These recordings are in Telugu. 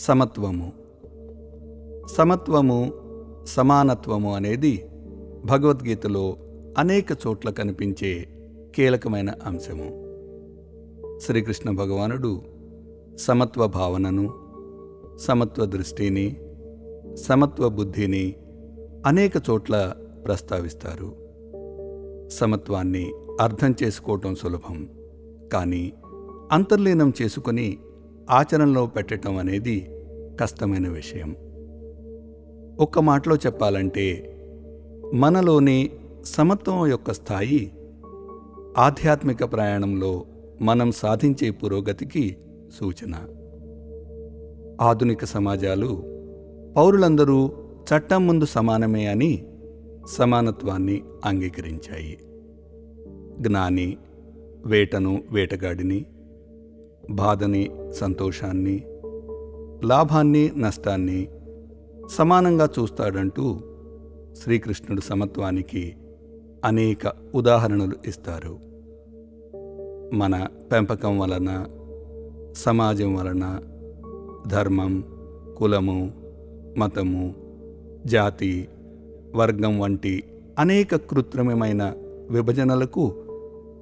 సమత్వము. సమత్వము సమానత్వము అనేది భగవద్గీతలో అనేక చోట్ల కనిపించే కీలకమైన అంశము. శ్రీకృష్ణ భగవానుడు సమత్వ భావనను సమత్వ దృష్టిని సమత్వ బుద్ధిని అనేక చోట్ల ప్రస్తావిస్తారు. సమత్వాన్ని అర్థం చేసుకోవటం సులభం కానీ అంతర్లీనం చేసుకొని ఆచరణలో పెట్టడం అనేది కష్టమైన విషయం. ఒక్క మాటలో చెప్పాలంటే మనలోని సమత్వం యొక్క స్థాయి ఆధ్యాత్మిక ప్రయాణంలో మనం సాధించే పురోగతికి సూచన. ఆధునిక సమాజాలు పౌరులందరూ చట్టం ముందు సమానమే అని సమానత్వాన్ని అంగీకరించాయి. జ్ఞాని వేటను వేటగాడిని బాధని సంతోషాన్ని లాభాన్ని నష్టాన్ని సమానంగా చూస్తాడంటూ శ్రీకృష్ణుడు సమత్వానికి అనేక ఉదాహరణలు ఇస్తారు. మన పెంపకం వలన సమాజం వలన ధర్మం కులము మతము జాతి వర్గం వంటి అనేక కృత్రిమమైన విభజనలకు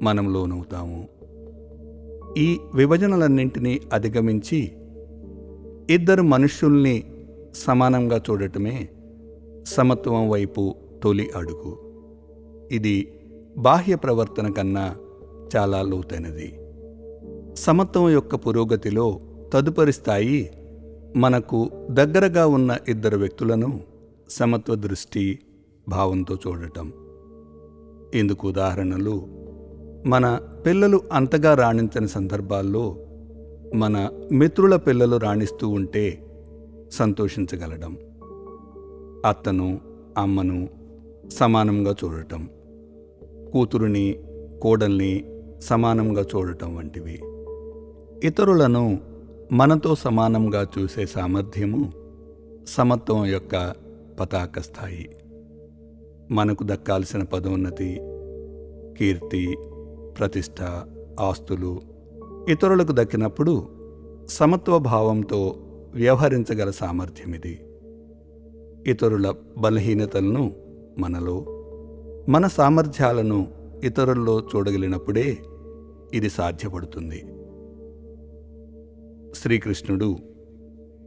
మనం లోనవుతాము. ఈ విభజనలన్నింటినీ అధిగమించి ఇద్దరు మనుష్యుల్ని సమానంగా చూడటమే సమత్వం వైపు తొలి అడుగు. ఇది బాహ్య ప్రవర్తన కన్నా చాలా లోతైనది. సమత్వం యొక్క పురోగతిలో తదుపరి స్థాయి మనకు దగ్గరగా ఉన్న ఇద్దరు వ్యక్తులను సమత్వ దృష్టి భావంతో చూడటం. ఇందుకు ఉదాహరణలు మన పిల్లలు అంతగా రాణించని సందర్భాల్లో మన మిత్రుల పిల్లలు రాణిస్తూ ఉంటే సంతోషించగలడం అత్తను అమ్మను సమానంగా చూడటం కూతురుని కోడల్ని సమానంగా చూడటం వంటివి. ఇతరులను మనతో సమానంగా చూసే సామర్థ్యము సమత్వం యొక్క పతాక స్థాయి. మనకు దక్కాల్సిన పదోన్నతి కీర్తి ప్రతిష్ట ఆస్తులు ఇతరులకు దక్కినప్పుడు సమత్వ భావంతో వ్యవహరించగల సామర్థ్యం ఇది ఇతరుల బలహీనతలను మనలో మన సామర్థ్యాలను ఇతరుల్లో చూడగలిగినప్పుడే ఇది సాధ్యపడుతుంది. శ్రీకృష్ణుడు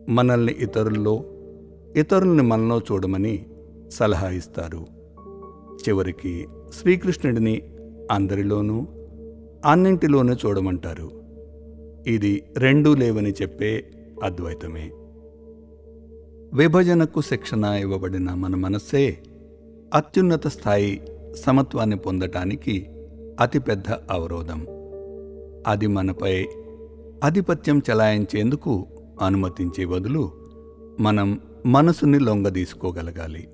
మనల్ని ఇతరుల్లో ఇతరుల్ని మనలో చూడమని సలహా ఇస్తారు. చివరికి శ్రీకృష్ణుడిని అందరిలోనూ అన్నింటిలోనూ చూడమంటారు. ఇది రెండూ లేవని చెప్పే అద్వైతమే. విభజనకు శిక్షణ ఇవ్వబడిన మన మనస్సే అత్యున్నత స్థాయి సమత్వాన్ని పొందటానికి అతిపెద్ద అవరోధం. అది మనపై ఆధిపత్యం చెలాయించేందుకు అనుమతించే బదులు మనం మనసుని లొంగదీసుకోగలగాలి.